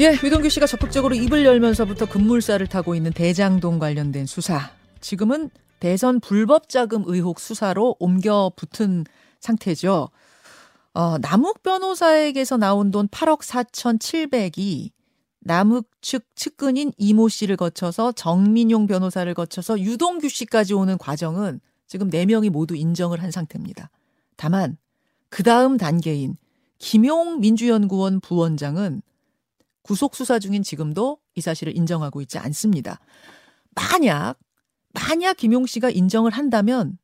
예, 위동규 씨가 적극적으로 입을 열면서부터 급물살을 타고 있는 대장동 관련된 수사. 지금은 대선 불법 자금 의혹 수사로 옮겨 붙은 상태죠. 어, 남욱 변호사에게서 나온 돈 8억 4,700이 남욱 측 측근인 이모 씨를 거쳐서 정민용 변호사를 거쳐서 유동규 씨까지 오는 과정은 지금 4명이 모두 인정을 한 상태입니다. 다만 그 다음 단계인 김용 민주연구원 부원장은 구속 수사 중인 지금도 이 사실을 인정하고 있지 않습니다. 만약 만약 김용 씨가 인정을 한다면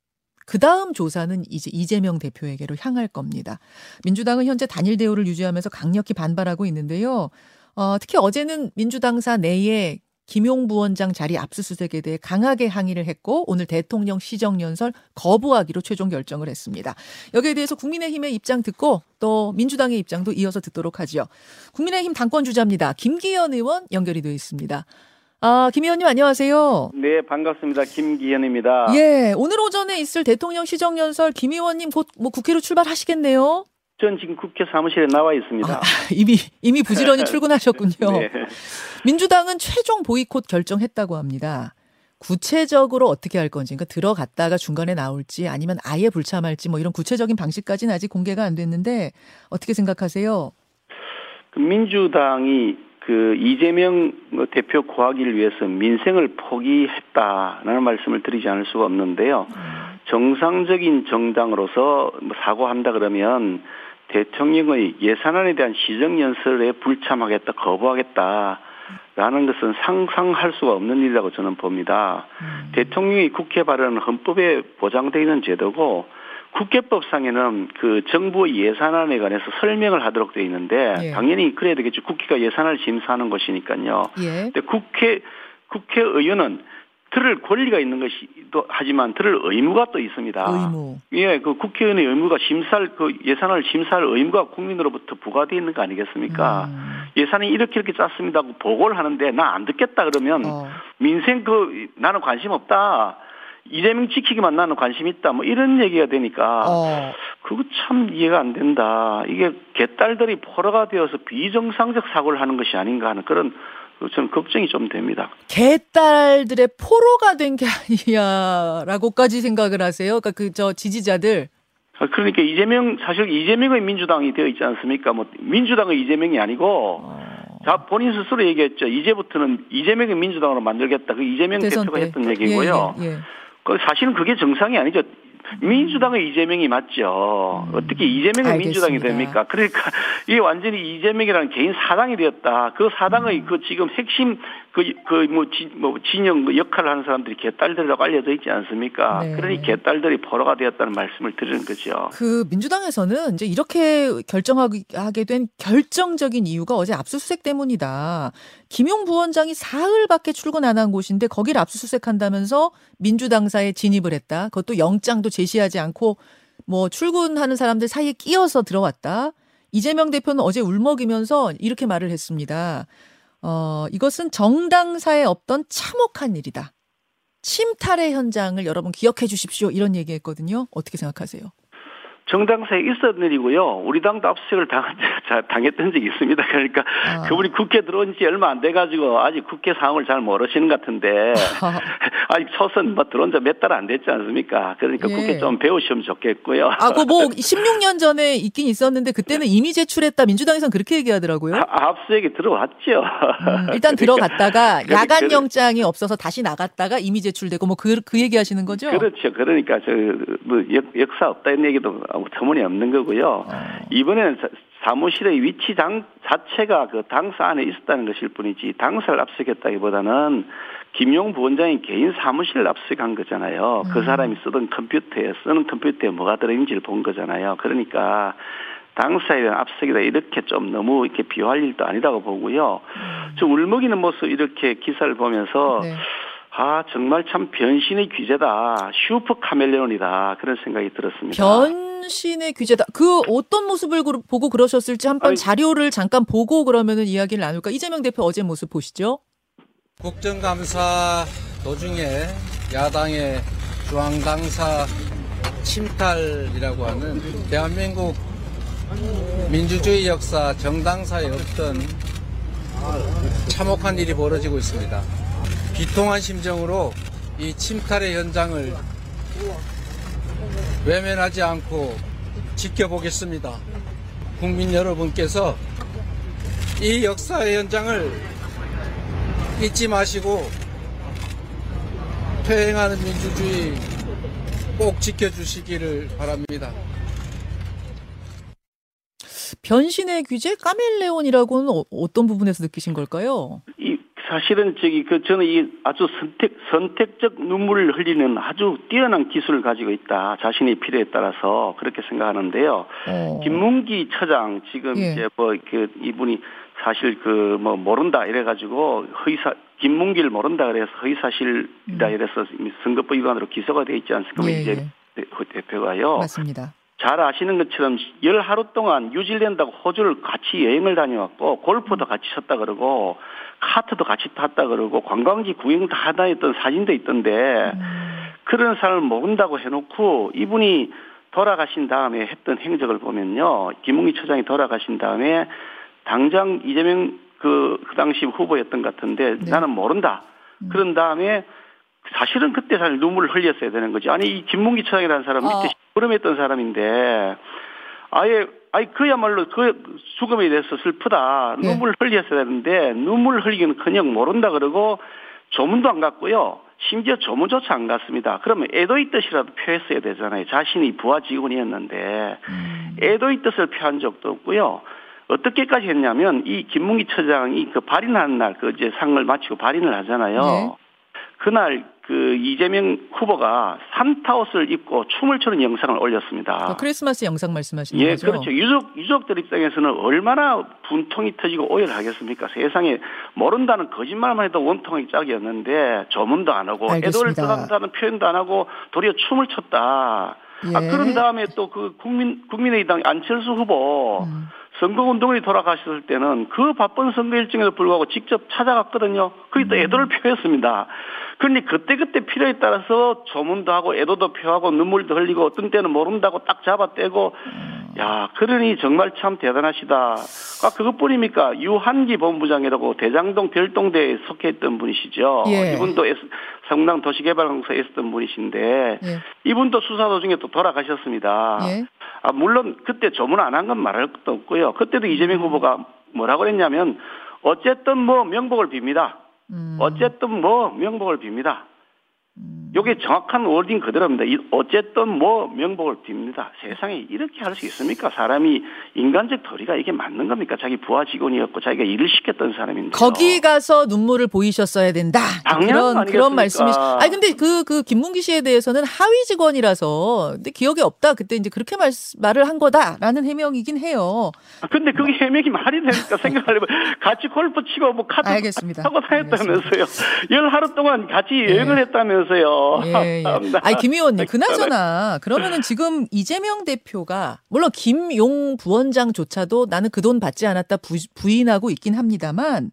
그 다음 조사는 이제 이재명 대표에게로 향할 겁니다. 민주당은 현재 단일 대우를 유지하면서 강력히 반발하고 있는데요. 어, 특히 어제는 민주당사 내에 김용 부원장 자리 압수수색에 대해 강하게 항의를 했고 오늘 대통령 시정연설 거부하기로 최종 결정을 했습니다. 여기에 대해서 국민의힘의 입장 듣고 또 민주당의 입장도 이어서 듣도록 하죠. 국민의힘 당권 주자입니다. 김기현 의원 연결이 되어 있습니다. 아, 김 의원님 안녕하세요. 네, 반갑습니다. 김기현입니다. 예, 오늘 오전에 있을 대통령 시정연설 김 의원님 곧 뭐 국회로 출발하시겠네요. 전 지금 국회 사무실에 나와 있습니다. 아, 이미 이미 부지런히 출근하셨군요. 네. 민주당은 최종 보이콧 결정했다고 합니다. 구체적으로 어떻게 할 건지, 그러니까 들어갔다가 중간에 나올지 아니면 아예 불참할지 뭐 이런 구체적인 방식까지는 아직 공개가 안 됐는데 어떻게 생각하세요? 그 민주당이 그 이재명 대표 구하기를 위해서 민생을 포기했다라는 말씀을 드리지 않을 수가 없는데요. 정상적인 정당으로서 뭐 사과한다 그러면 대통령의 예산안에 대한 시정연설에 불참하겠다, 거부하겠다. 라는 것은 상상할 수가 없는 일이라고 저는 봅니다. 음. 대통령이 국회 발언은 헌법에 보장되어 있는 제도고 국회법상에는 그 정부의 예산안에 관해서 설명을 하도록 되어 있는데 예. 당연히 그래야 되겠죠. 국회가 예산을 심사하는 것이니까요. 예. 근데 국회 국회의원은 들을 권리가 있는 것이도 하지만 들을 의무가 또 있습니다. 의무. 예, 그 국회의원의 의무가 심사할 그 예산을 심사할 의무가 국민으로부터 부과되어 있는 거 아니겠습니까? 음. 예산이 이렇게 이렇게 짰습니다 하고 보고를 하는데 나 안 듣겠다 그러면 어. 민생 그 나는 관심 없다. 이재명 지키기만 나는 관심 있다. 뭐 이런 얘기가 되니까 어. 그거 참 이해가 안 된다. 이게 개딸들이 포로가 되어서 비정상적 사고를 하는 것이 아닌가 하는 그런 그 저는 걱정이 좀 됩니다. 개딸들의 포로가 된 게 아니야라고까지 생각을 하세요. 그러니까 그 저 지지자들. 아, 그러니까 이재명 사실 이재명의 민주당이 되어 있지 않습니까? 뭐 민주당의 이재명이 아니고 어. 자 본인 스스로 얘기했죠. 이제부터는 이재명의 민주당으로 만들겠다. 그 이재명 대선 대표가 때. 했던 얘기고요. 예, 예, 예. 그 사실은 그게 정상이 아니죠. 민주당의 이재명이 맞죠. 어떻게 이재명의 알겠습니다. 민주당이 됩니까? 그러니까 이게 완전히 이재명이라는 개인 사당이 되었다. 그 사당의 그 지금 핵심 그 그뭐 뭐 진영 그 역할을 하는 사람들이 개딸들이라고 알려져 있지 않습니까? 네. 그러니 개딸들이 포로가 되었다는 말씀을 드리는 거죠. 그 민주당에서는 이제 이렇게 결정하게 된 결정적인 이유가 어제 압수수색 때문이다. 김용 부원장이 사흘밖에 출근 안 한 곳인데 거기를 압수수색한다면서 민주당사에 진입을 했다. 그것도 영장도 제시하지 않고 뭐 출근하는 사람들 사이에 끼어서 들어왔다. 이재명 대표는 어제 울먹이면서 이렇게 말을 했습니다. 어, 이것은 정당사에 없던 참혹한 일이다. 침탈의 현장을 여러분 기억해 주십시오. 이런 얘기 했거든요. 어떻게 생각하세요? 정당사에 있었던 일이고요. 우리 당도 압수수색을 당한, 당했던 적이 있습니다. 그러니까 아. 그분이 국회 들어온 지 얼마 안 돼가지고 아직 국회 상황을 잘 모르시는 것 같은데 아직 초선 뭐 들어온 지 몇 달 안 됐지 않습니까? 그러니까 예. 국회 좀 배우시면 좋겠고요. 아, 그뭐 16년 전에 있긴 있었는데 그때는 이미 제출했다. 민주당에선 그렇게 얘기하더라고요. 아, 압수수색이 들어왔죠. 음, 일단 들어갔다가 그래, 야간 그래. 영장이 없어서 다시 나갔다가 이미 제출되고 뭐그 그 얘기 하시는 거죠? 그렇죠. 그러니까 저 뭐 역사 없다 이런 얘기도 터무니없는 거고요. 어. 이번에는 사- 사무실의 위치 당 자체가 그 당사 안에 있었다는 것일 뿐이지 당사를 압수했다기보다는 김용 부원장이 개인 사무실을 압수한 거잖아요. 그 음. 사람이 쓰던 컴퓨터에 쓰는 컴퓨터에 뭐가 들어있는지를 본 거잖아요. 그러니까 당사에 대한 압수이다 이렇게 좀 너무 이렇게 비호할 일도 아니라고 보고요. 저 울먹이는 모습 이렇게 기사를 보면서 네. 아 정말 참 변신의 귀재다 슈퍼 카멜레온이다 그런 생각이 들었습니다. 변 신의 규제다. 그 어떤 모습을 그- 보고 그러셨을지 한번 아니- 자료를 잠깐 보고 그러면은 이야기를 나눌까? 이재명 대표 어제 모습 보시죠. 국정감사 도중에 야당의 중앙당사 침탈이라고 하는 대한민국 민주주의 역사 정당사에 없던 참혹한 일이 벌어지고 있습니다. 비통한 심정으로 이 침탈의 현장을 외면하지 않고 지켜보겠습니다. 국민 여러분께서 이 역사의 현장을 잊지 마시고 퇴행하는 민주주의 꼭 지켜주시기를 바랍니다. 변신의 규제 까멜레온이라고는 어, 어떤 부분에서 느끼신 걸까요? 이 사실은 저기 그 저는 이 아주 선택 선택적 눈물을 흘리는 아주 뛰어난 기술을 가지고 있다. 자신의 필요에 따라서 그렇게 생각하는데요. 어. 김문기 처장 지금 예. 이제 뭐그 이분이 사실 그 뭐 모른다 이래 가지고 허위사 김문기를 모른다 그래서 허위사실이다 이래서 이미 선거법 위반으로 기소가 돼 있지 않습니까? 음. 예, 이제 예. 대표가요. 맞습니다. 잘 아시는 것처럼 열 하루 동안 뉴질랜드하고 호주를 같이 여행을 다녀왔고 골프도 같이 쳤다 그러고 카트도 같이 탔다 그러고 관광지 구경 다 다녔던 사진도 있던데 음. 그런 사람을 모른다고 해놓고 이분이 돌아가신 다음에 했던 행적을 보면요 김웅기 처장이 돌아가신 다음에 당장 이재명 그, 그 당시 후보였던 것 같은데 네. 나는 모른다 음. 그런 다음에 사실은 그때 사실 눈물을 흘렸어야 되는 거지. 아니 이 김문기 처장이라는 사람 어. 밑에 시 끄럼했던 사람인데 아예 아니 그야말로 그 죽음에 대해서 슬프다 네. 눈물 흘렸어야 되는데 눈물 흘리기는커녕 모른다 그러고 조문도 안 갔고요. 심지어 조문조차 안 갔습니다. 그러면 애도의 뜻이라도 표했어야 되잖아요. 자신이 부하 직원이었는데 음. 애도의 뜻을 표한 적도 없고요. 어떻게까지 했냐면 이 김문기 처장이 그 발인하는 날 그 이제 상을 마치고 발인을 하잖아요. 네. 그날 그 이재명 후보가 산타 옷을 입고 춤을 추는 영상을 올렸습니다. 그 크리스마스 영상 말씀하시는 예, 거죠? 그렇죠. 유족 유족들 입장에서는 얼마나 분통이 터지고 오해를 하겠습니까? 세상에 모른다는 거짓말만 해도 원통이 짝이었는데 조문도 안 하고 애도를 알겠습니다. 떠난다는 표현도 안 하고 도리어 춤을 췄다. 아, 예. 그런 다음에 또 그 국민 국민의당 안철수 후보 음. 선거운동이 돌아가셨을 때는 그 바쁜 선거 일정에도 불구하고 직접 찾아갔거든요. 그게 음. 또 애도를 표했습니다. 그런데 그때그때 필요에 따라서 조문도 하고 애도도 표하고 눈물도 흘리고 어떤 때는 모른다고 딱 잡아떼고 음. 야 그러니 정말 참 대단하시다. 아 그것뿐입니까? 유한기 본부장이라고 대장동 별동대에 속해 있던 분이시죠. 예. 이분도 S, 성남 도시개발공사에 있었던 분이신데 예. 이분도 수사 도중에 또 돌아가셨습니다. 예. 아, 물론 그때 조문 안 한 건 말할 것도 없고요. 그때도 이재명 후보가 뭐라고 했냐면 어쨌든 뭐 명복을 빕니다. 음. 어쨌든 뭐 명복을 빕니다. 음. 요게 정확한 워딩 그대로입니다. 이 어쨌든 뭐 명복을 빕니다. 세상에 이렇게 할 수 있습니까? 사람이 인간적 도리가 이게 맞는 겁니까? 자기 부하 직원이었고 자기가 일을 시켰던 사람인데. 거기 가서 눈물을 보이셨어야 된다. 당연한 그런 아니겠습니까? 말씀이. 아니 근데 그그 김문기 씨에 대해서는 하위 직원이라서 근데 기억이 없다. 그때 이제 그렇게 말, 말을 한 거다라는 해명이긴 해요. 아, 근데 그게 해명이 말이 됩니까? 생각하려면 같이 골프 치고 뭐 카트 알겠습니다. 타고 다녔다면서요. 열 하루 동안 같이 여행을 했다면서요. 예, 예. 아니 김 의원님, 정말. 그나저나 그러면은 지금 이재명 대표가 물론 김용 부원장조차도 나는 그 돈 받지 않았다 부, 부인하고 있긴 합니다만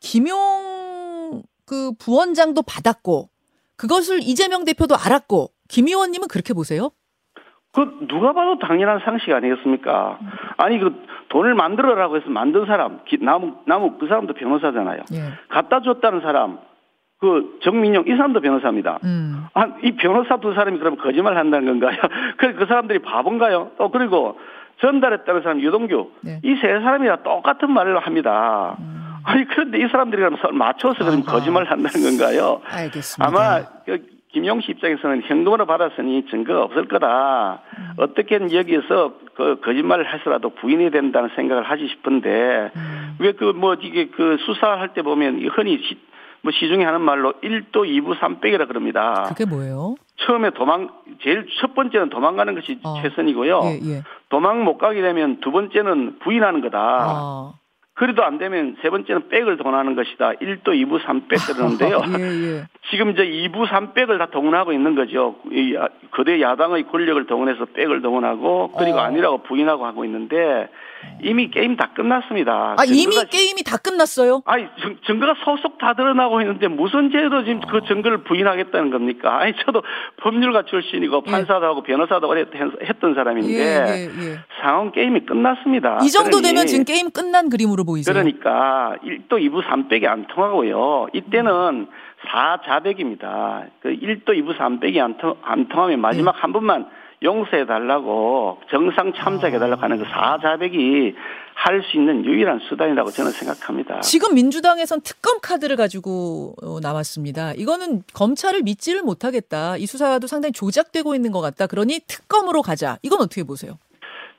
김용 그 부원장도 받았고 그것을 이재명 대표도 알았고 김 의원님은 그렇게 보세요? 그 누가 봐도 당연한 상식 아니겠습니까? 아니 그 돈을 만들어라고 해서 만든 사람 기- 나무 나무 그 사람도 변호사잖아요. 예. 갖다 줬다는 사람 그 정민용 이 사람도 변호사입니다. 음. 아, 이 변호사 두 사람이 그럼 거짓말 한다는 건가요? 그, 그 사람들이 바본가요? 또 그리고 전달했다는 사람 유동규 네. 이세 사람이 다 똑같은 말을 합니다. 아니 그런데 이 사람들이 그럼 맞춰서 그럼 음. 거짓말을 한다는 건가요? 알겠습니다. 아마 그 김용 씨 입장에서는 현금으로 받았으니 증거가 없을 거다. 음. 어떻게든 여기에서 그 거짓말을 해서라도 부인해야 된다는 생각을 하지 싶은데 음. 왜그 뭐 이게 그 수사할 때 보면 이 흔히 시, 뭐 시중에 하는 말로 1도 2부 3백이라 그럽니다. 그게 뭐예요? 처음에 도망 제일 첫 번째는 도망가는 것이 어. 최선이고요. 예, 예. 도망 못 가게 되면 두 번째는 부인하는 거다. 아. 그래도 안 되면 세 번째는 백을 동원하는 것이다. 1도 2부 3백 그러는데요. 예, 예. 지금 이제 2부 3백을 다 동원하고 있는 거죠. 이 야- 거대 야당의 권력을 동원해서 백을 동원하고 그리고 어. 아니라고 부인하고 하고 있는데 이미 게임 다 끝났습니다. 아, 이미 게임이 다 끝났어요? 아니 증, 증거가 속속 다 드러나고 있는데 무슨 죄로 지금 그 증거를 부인하겠다는 겁니까? 아니 저도 법률가 출신이고 예. 판사도 하고 변호사도 했, 했던 사람인데 예, 예, 예. 상원 게임이 끝났습니다. 이 정도 그러니 되면 지금 게임 끝난 그림으로 보이세요. 그러니까 1도 2부 3백이 안 통하고요. 이때는 4자백입니다. 그 1도 2부 3백이 안, 통, 안 통하면 마지막 네. 한 번만 용서해달라고 정상 참작해달라고 하는 그 4자백이 할 수 있는 유일한 수단이라고 저는 생각합니다. 지금 민주당에선 특검 카드를 가지고 어, 나왔습니다. 이거는 검찰을 믿지를 못하겠다. 이 수사도 상당히 조작되고 있는 것 같다. 그러니 특검으로 가자. 이건 어떻게 보세요?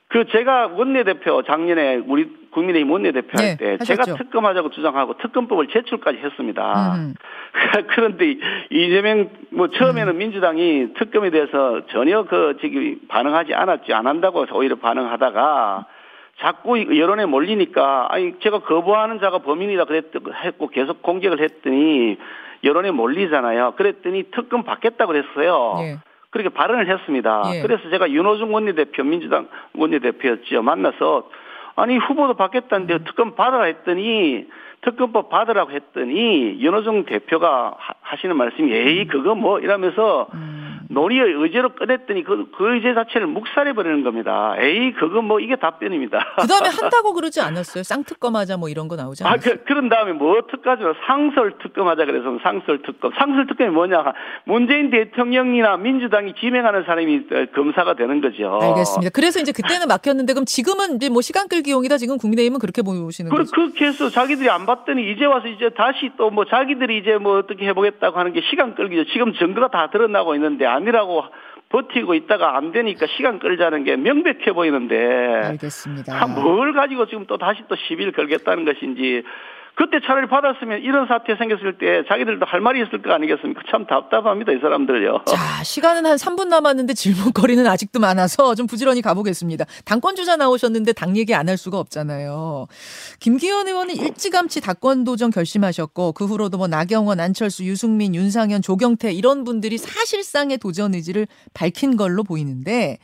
그 제가 원내대표 작년에 우리 국민의힘 원내대표 네, 할때 하셨죠. 제가 특검하자고 주장하고 특검법을 제출까지 했습니다. 음. 그런데 이재명 뭐 처음에는 민주당이 특검에 대해서 전혀 그 지금 반응하지 않았지 안 한다고 오히려 반응하다가 자꾸 여론에 몰리니까 아니 제가 거부하는 자가 범인이다 그랬 했고 계속 공격을 했더니 여론에 몰리잖아요. 그랬더니 특검 받겠다 그랬어요. 예. 그렇게 발언을 했습니다. 예. 그래서 제가 윤호중 원내대표 민주당 원내대표였죠. 만나서 아니 후보도 받겠다는데 특검 받아라 했더니 특검법 받으라고 했더니 윤호중 대표가 하- 하시는 말씀이 에이 그거 뭐 이러면서 음. 논의의 의제로 꺼냈더니 그, 그 의제 자체를 묵살해 버리는 겁니다. 에이 그거 뭐 이게 답변입니다. 그 다음에 한다고 그러지 않았어요? 쌍특검하자 뭐 이런 거 나오지 아, 않았어요? 그, 그런 다음에 뭐 특가죠? 상설 특검하자 그래서 상설 특검. 상설 특검이 뭐냐? 문재인 대통령이나 민주당이 지명하는 사람이 어, 검사가 되는 거죠. 알겠습니다. 그래서 이제 그때는 막혔는데 그럼 지금은 이제 뭐 시간 끌기용이다. 지금 국민의힘은 그렇게 보시는 그, 거죠? 그렇게 해서 자기들이 안 봤더니 이제 와서 이제 다시 또 뭐 자기들이 이제 뭐 어떻게 해보겠다고 하는 게 시간 끌기죠. 지금 증거가 다 드러나고 있는데 아니라고 버티고 있다가 안 되니까 시간 끌자는 게 명백해 보이는데 알겠습니다. 아, 뭘 가지고 지금 또 다시 또 시비를 걸겠다는 것인지 그때 차라리 받았으면 이런 사태 생겼을 때 자기들도 할 말이 있을 거 아니겠습니까? 참 답답합니다, 이 사람들요. 자, 시간은 한 3분 남았는데 질문거리는 아직도 많아서 좀 부지런히 가보겠습니다. 당권 주자 나오셨는데 당 얘기 안 할 수가 없잖아요. 김기현 의원은 일찌감치 당권 도전 결심하셨고 그 후로도 뭐 나경원, 안철수, 유승민, 윤상현, 조경태 이런 분들이 사실상의 도전 의지를 밝힌 걸로 보이는데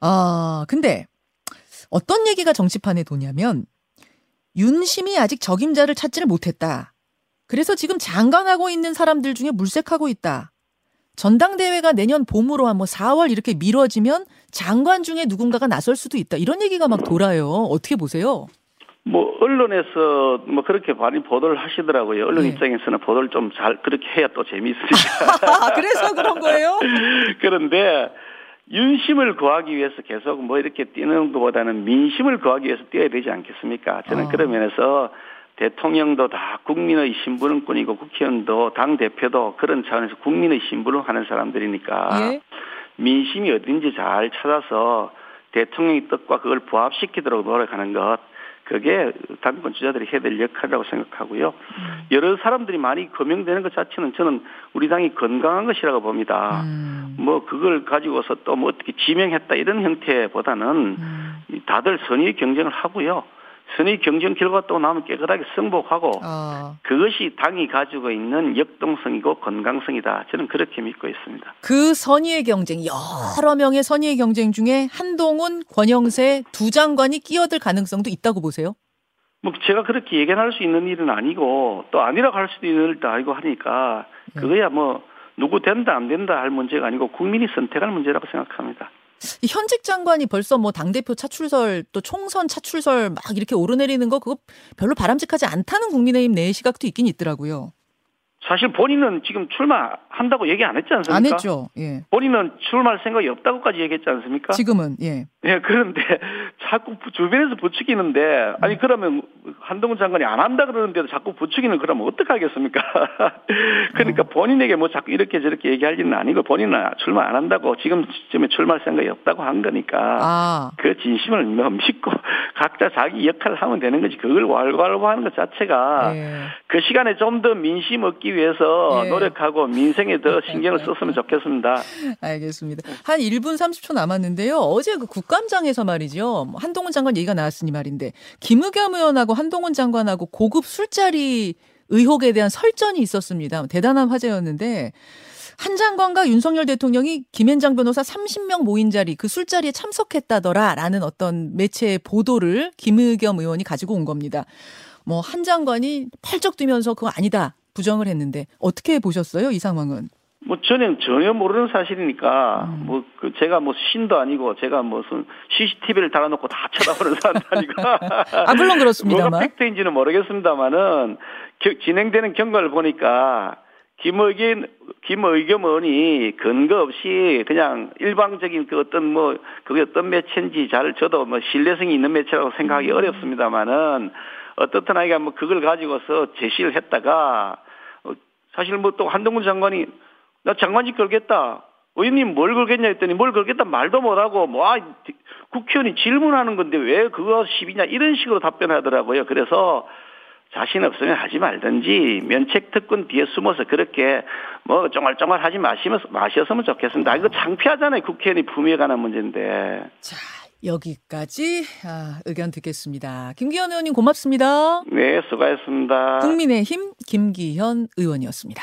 아, 근데 어떤 얘기가 정치판에 도냐면 윤심이 아직 적임자를 찾지를 못했다. 그래서 지금 장관하고 있는 사람들 중에 물색하고 있다. 전당대회가 내년 봄으로 한뭐 4월 이렇게 미뤄지면 장관 중에 누군가가 나설 수도 있다. 이런 얘기가 막 돌아요. 어떻게 보세요? 뭐 언론에서 뭐 그렇게 많이 보도를 하시더라고요. 언론 예. 입장에서는 보도를 좀 잘 그렇게 해야 또 재미있으니까. 아, 그래서 그런 거예요? 그런데 윤심을 구하기 위해서 계속 뭐 이렇게 뛰는 것보다는 민심을 구하기 위해서 뛰어야 되지 않겠습니까? 저는 아. 그런 면에서 대통령도 다 국민의 신분은꾼이고 국회의원도 당 대표도 그런 차원에서 국민의 신분을 하는 사람들이니까 예. 민심이 어딘지 잘 찾아서 대통령의 뜻과 그걸 부합시키도록 노력하는 것 그게 당권 주자들이 해야 될 역할이라고 생각하고요. 여러 사람들이 많이 거명되는 것 자체는 저는 우리 당이 건강한 것이라고 봅니다. 음, 뭐 그걸 가지고서 또 뭐 어떻게 지명했다 이런 형태보다는 음. 다들 선의 경쟁을 하고요. 선의 경쟁 결과 또 나오면 깨끗하게 승복하고 아, 그것이 당이 가지고 있는 역동성이고 건강성이다. 저는 그렇게 믿고 있습니다. 그 선의의 경쟁, 여러 명의 선의의 경쟁 중에 한동훈, 권영세 두 장관이 끼어들 가능성도 있다고 보세요? 뭐 제가 그렇게 예견할 수 있는 일은 아니고 또 아니라고 할 수도 있는 일도 아니고 하니까 네. 그거야 뭐 누구 된다 안 된다 할 문제가 아니고 국민이 선택할 문제라고 생각합니다. 이 현직 장관이 벌써 뭐 당대표 차출설 또 총선 차출설 막 이렇게 오르내리는 거 그거 별로 바람직하지 않다는 국민의힘 내 시각도 있긴 있더라고요. 사실 본인은 지금 출마한다고 얘기 안 했지 않습니까? 안 했죠. 예. 본인은 출마할 생각이 없다고까지 얘기했지 않습니까? 지금은 예. 예, 그런데 자꾸 부- 주변에서 부추기는데 아니 그러면 한동훈 장관이 안 한다 그러는데도 자꾸 부추기는 그러면 어떡하겠습니까? 그러니까 본인에게 뭐 자꾸 이렇게 저렇게 얘기할 일은 아니고 본인은 출마 안 한다고 지금쯤에 출마할 생각이 없다고 한 거니까 아, 그 진심을 뭐 믿고 각자 자기 역할을 하면 되는 거지 그걸 왈가왈부 하는 것 자체가 예. 그 시간에 좀 더 민심 얻기 위해서 예. 노력하고 민생에 더 신경을 썼으면 좋겠습니다. 알겠습니다. 한 1분 30초 남았는데요. 어제 그 국감장에서 말이죠. 뭐 한동훈 장관 얘기가 나왔으니 말인데 김의겸 의원하고 한동훈 장관하고 고급 술자리 의혹에 대한 설전이 있었습니다. 대단한 화제였는데 한 장관과 윤석열 대통령이 김앤장 변호사 30명 모인 자리 그 술자리에 참석했다더라라는 어떤 매체 보도를 김의겸 의원이 가지고 온 겁니다. 뭐 한 장관이 팔쩍 뛰면서 그거 아니다 부정을 했는데 어떻게 보셨어요 이 상황은? 뭐 저는 전혀 모르는 사실이니까 음. 뭐그 제가 뭐 신도 아니고 제가 무슨 CCTV를 달아놓고 다 쳐다보는 사람도 아니고 아 물론 뭐가 그렇습니다만. 팩트인지는 모르겠습니다만은 겨- 진행되는 경과를 보니까 김의겸 김의겸 의원이 근거 없이 그냥 일방적인 그 어떤 뭐 그게 어떤 매체인지 잘 저도 뭐 신뢰성이 있는 매체라고 생각하기 음. 어렵습니다만은 어떻든 아이가 뭐 그걸 가지고서 제시를 했다가 어, 사실 뭐 또 한동훈 장관이 나 장관직 걸겠다. 의원님 뭘 걸겠냐 했더니 뭘 걸겠다 말도 못하고 뭐 아, 국회의원이 질문하는 건데 왜 그거 시비냐 이런 식으로 답변하더라고요. 그래서 자신 없으면 하지 말든지 면책 특권 뒤에 숨어서 그렇게 뭐 쫑알쫑알 하지 마시면서 마셨으면 좋겠습니다. 이거 창피하잖아요. 국회의원이 품위에 관한 문제인데. 자 여기까지 아, 의견 듣겠습니다. 김기현 의원님 고맙습니다. 네, 수고하셨습니다. 국민의힘 김기현 의원이었습니다.